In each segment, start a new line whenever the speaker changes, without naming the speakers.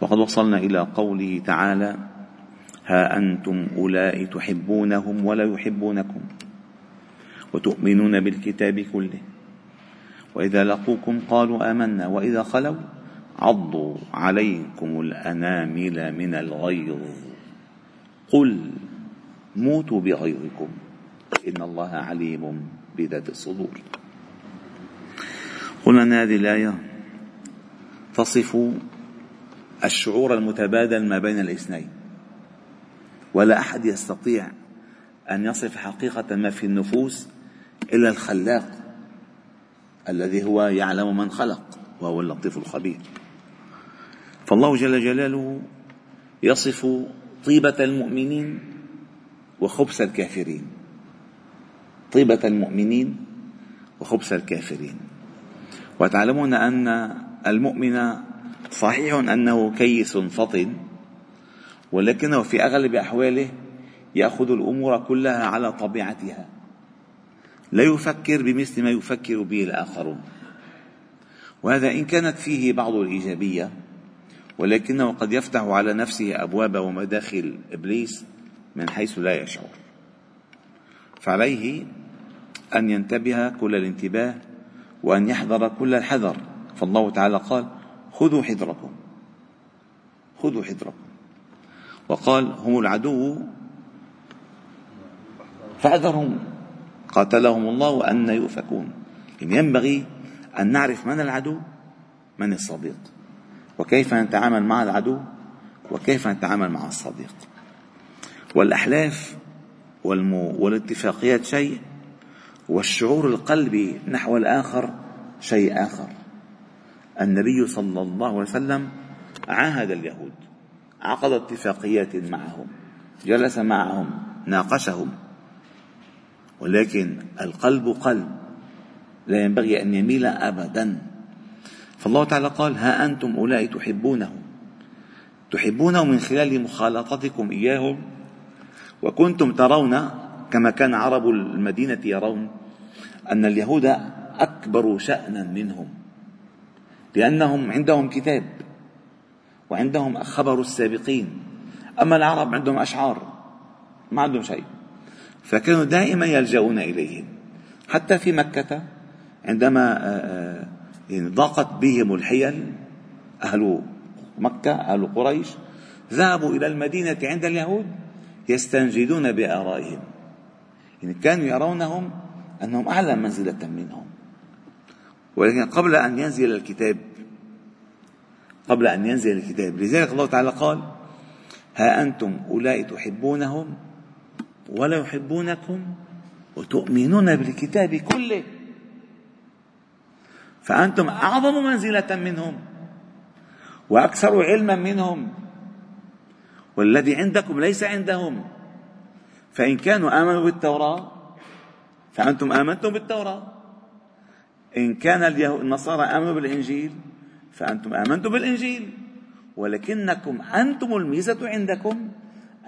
وقد وصلنا إلى قوله تعالى ها أنتم أولئك تحبونهم ولا يحبونكم وتؤمنون بالكتاب كله. وإذا لقوكم قالوا آمنا وإذا خلوا عضوا عليكم الأنامل من الغيظ. قل موتوا بغيظكم إن الله عليم بذات الصدور. قلنا هذه الآية تصف الشعور المتبادل ما بين الاثنين. ولا أحد يستطيع أن يصف حقيقة ما في النفوس إلا الخلاق الذي هو يعلم من خلق وهو اللطيف الخبير. فالله جل جلاله يصف طيبة المؤمنين وخبث الكافرين. طيبة المؤمنين وخبث الكافرين. وتعلمون أن المؤمن صحيح أنه كيس فطن ولكنه في أغلب أحواله يأخذ الأمور كلها على طبيعتها. لا يفكر بمثل ما يفكر به الآخرون. وهذا إن كانت فيه بعض الإيجابية ولكنه قد يفتح على نفسه أبواب ومداخل إبليس من حيث لا يشعر. فعليه أن ينتبه كل الانتباه وأن يحذر كل الحذر. فالله تعالى قال خذوا حذركم. خذوا حذركم. وقال هم العدو. فاحذرهم قاتلهم الله أن يؤفكون. إن ينبغي أن نعرف من العدو من الصديق. وكيف نتعامل مع العدو وكيف نتعامل مع الصديق. والأحلاف والاتفاقيات شيء والشعور القلبي نحو الآخر شيء آخر. النبي صلى الله عليه وسلم عاهد اليهود عقد اتفاقيات معهم جلس معهم ناقشهم ولكن القلب قلب لا ينبغي أن يميل ابدا. فالله تعالى قال ها أنتم أولئك تحبونهم تحبونه من خلال مخالطتكم إياهم وكنتم ترون كما كان عرب المدينة يرون أن اليهود أكبر شانا منهم. لأنهم عندهم كتاب وعندهم خبر السابقين. أما العرب عندهم أشعار ما عندهم شيء. فكانوا دائما يلجؤون إليهم. حتى في مكة عندما آه، آه، يعني ضاقت بهم الحيل أهل مكة أهل قريش ذهبوا إلى المدينة عند اليهود يستنجدون بآرائهم. يعني كانوا يرونهم أنهم أعلى منزلة منهم. ولكن قبل أن ينزل الكتاب قبل أن ينزل الكتاب لذلك الله تعالى قال ها أنتم أولئك تحبونهم ولا يحبونكم وتؤمنون بالكتاب كله. فأنتم أعظم منزلة منهم وأكثر علما منهم والذي عندكم ليس عندهم. فإن كانوا آمنوا بالتوراة فأنتم آمنتم بالتوراة. إن كان النصارى آمنوا بالإنجيل فأنتم آمنتم بالإنجيل. ولكنكم أنتم الميزة عندكم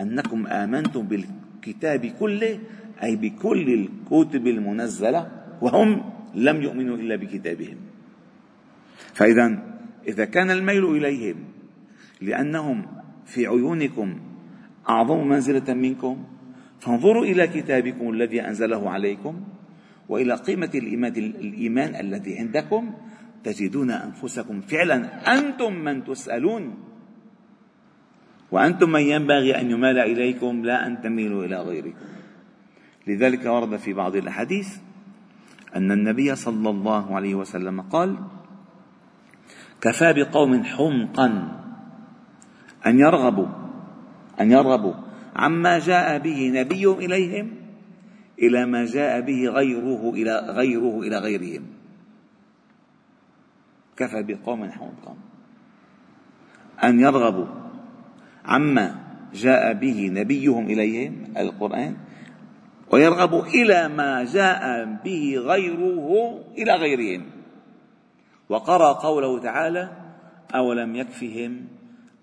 أنكم آمنتم بالكتاب كله أي بكل الكتب المنزلة وهم لم يؤمنوا إلا بكتابهم. فإذا إذا كان الميل إليهم لأنهم في عيونكم أعظم منزلة منكم فانظروا إلى كتابكم الذي أنزله عليكم. وإلى قيمة الإيمان الإيمان الذي عندكم تجدون أنفسكم فعلا. أنتم من تسألون. وأنتم من ينبغي أن يمال إليكم لا أن تميلوا إلى غيركم. لذلك ورد في بعض الأحاديث أن النبي صلى الله عليه وسلم قال كفى بقوم حمقا أن يرغبوا أن يرغبوا عما جاء به نبي إليهم إلى ما جاء به غيره إلى غيره إلى غيرهم. كفى بقوم حمقا أن يرغبوا عما جاء به نبيهم إليهم القرآن ويرغبوا إلى ما جاء به غيره إلى غيرهم. وقرأ قوله تعالى أولم يكفهم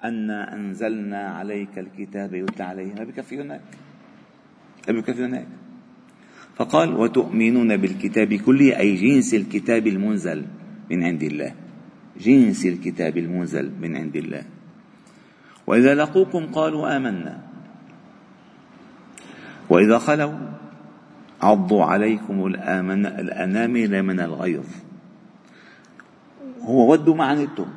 أنا أنزلنا عليك الكتاب يتلى عليه ما بكفي هناك ما بكفي هناك فقال وتؤمنون بالكتاب كله؟ أي جنس الكتاب المنزل من عند الله. جنس الكتاب المنزل من عند الله. وإذا لقوكم قالوا آمنا. وإذا خلوا عضوا عليكم الأنامل من الغيظ. هو ودوا ما عنتم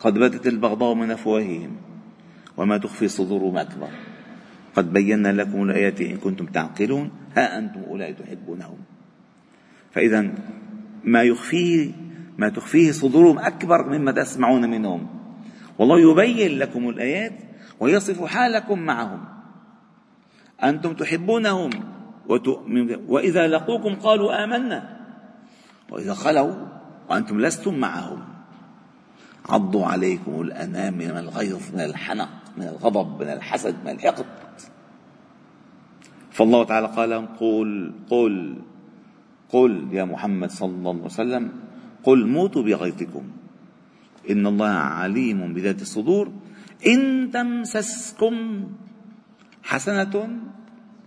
قد بدت البغضاء من أفواههم. وما تخفي صدورهم أكبر. قد بينا لكم الآيات إن كنتم تعقلون. ها أنتم أولئك تحبونهم. فإذا ما يخفيه ما تخفيه صدورهم أكبر مما تسمعون منهم. والله يبين لكم الآيات ويصف حالكم معهم. أنتم تحبونهم وإذا لقوكم قالوا آمنا. وإذا خلوا وأنتم لستم معهم. عضوا عليكم الأنام من الغيظ من الحنق من الغضب من الحسد من الحقد. فالله تعالى قال قل قل قل يا محمد صلى الله عليه وسلم قل موتوا بغيظكم. إن الله عليم بذات الصدور. إن تمسسكم حسنة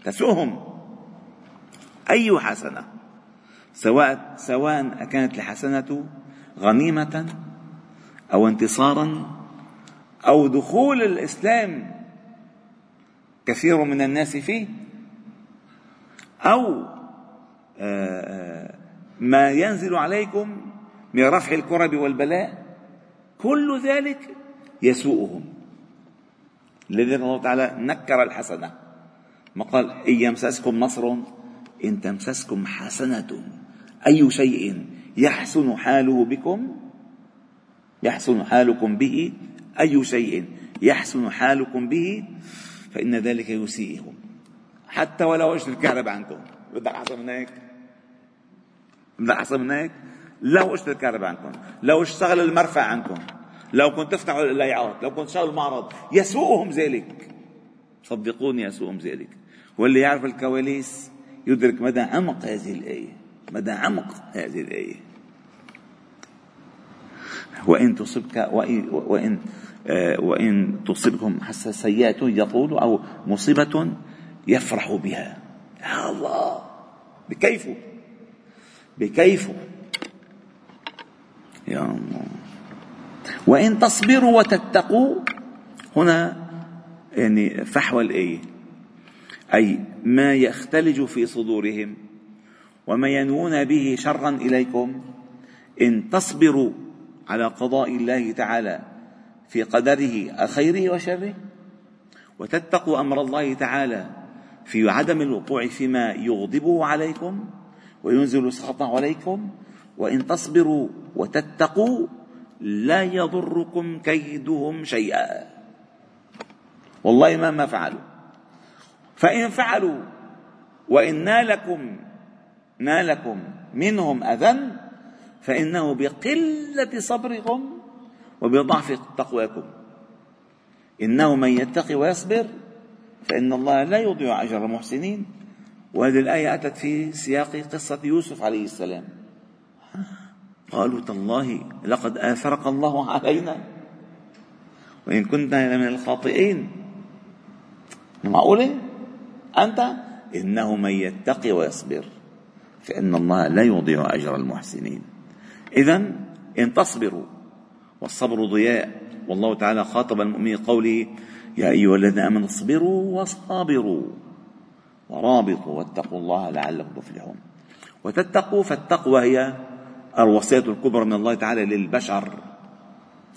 تسؤهم. أي حسنة؟ سواء سواء كانت الحسنة غنيمة أو انتصارا أو دخول الإسلام كثير من الناس فيه أو آه، آه، ما ينزل عليكم من رفع الكرب والبلاء كل ذلك يسوءهم. لذلك الله تعالى نكر الحسنة. ما قال إن يمسسكم نصر إن تمسسكم حسنة أي شيء يحسن حاله بكم يحسن حالكم به أي شيء. يحسن حالكم به فإن ذلك يسيئهم حتى ولو اجت الكهرباء عنكم بدك أحسن من هيك. بدك أحسن من هيك. لو اجت الكهرباء عنكم لو اشتغل المرفع عنكم لو كنت تفتحوا الليعات لو كنت تشتغلوا المعرض. يسوءهم ذلك. صدقوني يسوءهم ذلك. واللي يعرف الكواليس يدرك مدى عمق هذه الآية. مدى عمق هذه الآية. وإن تصبك وإن, وإن, آه، تصبكم سيئة يطول أو مصيبة يفرح بها. يا الله. بكيفه بكيفه يا الله. وإن تصبروا وتتقوا هنا يعني فحوى الآية؟ أي ما يختلج في صدورهم وما ينوون به شرا إليكم إن تصبروا على قضاء الله تعالى في قدره الخير وشره. وتتقوا أمر الله تعالى في عدم الوقوع فيما يغضبه عليكم وينزل سخطه عليكم. وإن تصبروا وتتقوا لا يضركم كيدهم شيئا. والله ما ما فعلوا. فإن فعلوا وإن نالكم نالكم منهم أذى فإنه بقلة صبركم وبضعف تقواكم. إنه من يتقي ويصبر فإن الله لا يضيع أجر المحسنين. وهذه الآية أتت في سياق قصة يوسف عليه السلام. قالوا تالله لقد آثرك الله علينا. وإن كنت من الخاطئين. معقولة أنت؟ إنه من يتقي ويصبر فإن الله لا يضيع أجر المحسنين. إذا إن تصبروا والصبر ضياء والله تعالى خاطب المؤمنين قوله يا أيها الذين آمنوا اصبروا وصابروا ورابطوا واتقوا الله لعلكم تفلحون وتتقوا فالتقوى هي الوصية الكبرى من الله تعالى للبشر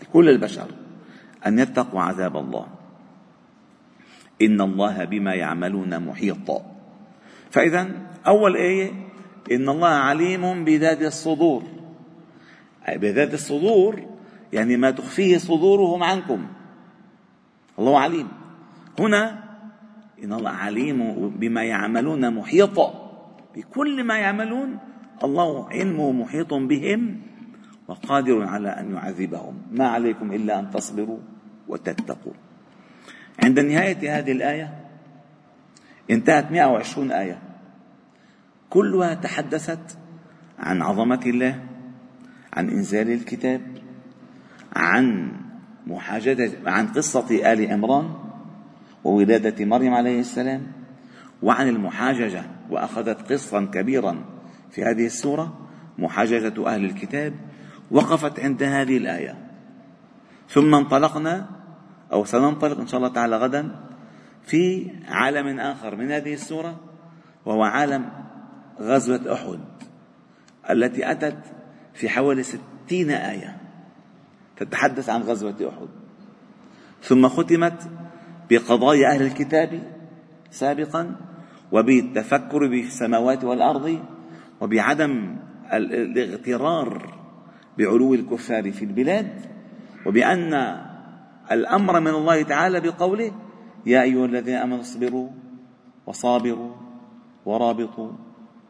لكل البشر أن يتقوا عذاب الله. إن الله بما يعملون محيط. فإذا أول آية إن الله عليم بذات الصدور. بذات الصدور يعني ما تخفيه صدورهم عنكم. الله عليم. هنا إن الله عليم بما يعملون محيط. بكل ما يعملون الله علمه محيط بهم وقادر على أن يعذبهم. ما عليكم إلا أن تصبروا وتتقوا. عند نهاية هذه الآية انتهت 120 آية. كلها تحدثت عن عظمة الله عن إنزال الكتاب عن محاجدة عن قصة آل عمران وولادة مريم عليه السلام وعن المحاججة وأخذت قصا كبيرا في هذه السورة محاججة أهل الكتاب وقفت عند هذه الآية. ثم انطلقنا أو سننطلق إن شاء الله تعالى غدا في عالم آخر من هذه السورة وهو عالم غزوة أحد التي أتت في حوالي ستين آية تتحدث عن غزوة أحد. ثم ختمت بقضايا أهل الكتاب سابقا وبالتفكر بالسماوات والأرض وبعدم الاغترار بعلو الكفار في البلاد وبأن الأمر من الله تعالى بقوله يا أيها الذين آمنوا اصبروا وصابروا ورابطوا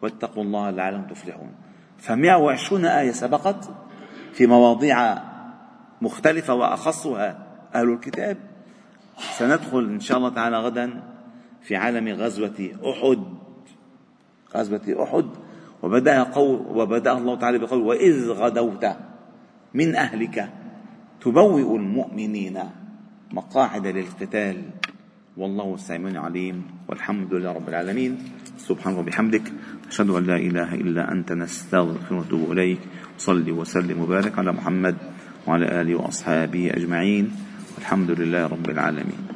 واتقوا الله لعلكم تفلحون. فمئة وعشرون آية سبقت في مواضيع مختلفة وأخصها أهل الكتاب. سندخل إن شاء الله تعالى غدا في عالم غزوة أحد. غزوة أحد. وبدأ قول وبدأ الله تعالى بقول وإذ غدوت من أهلك تبوئ المؤمنين مقاعد للقتال والله السميع العليم والحمد لله رب العالمين. سبحانك وبحمدك. أشهد أن لا إله إلا أنت نستغفرك ونتوب إليك. صلي وسلم وبارك على محمد وعلى آله وأصحابه أجمعين. والحمد لله رب العالمين.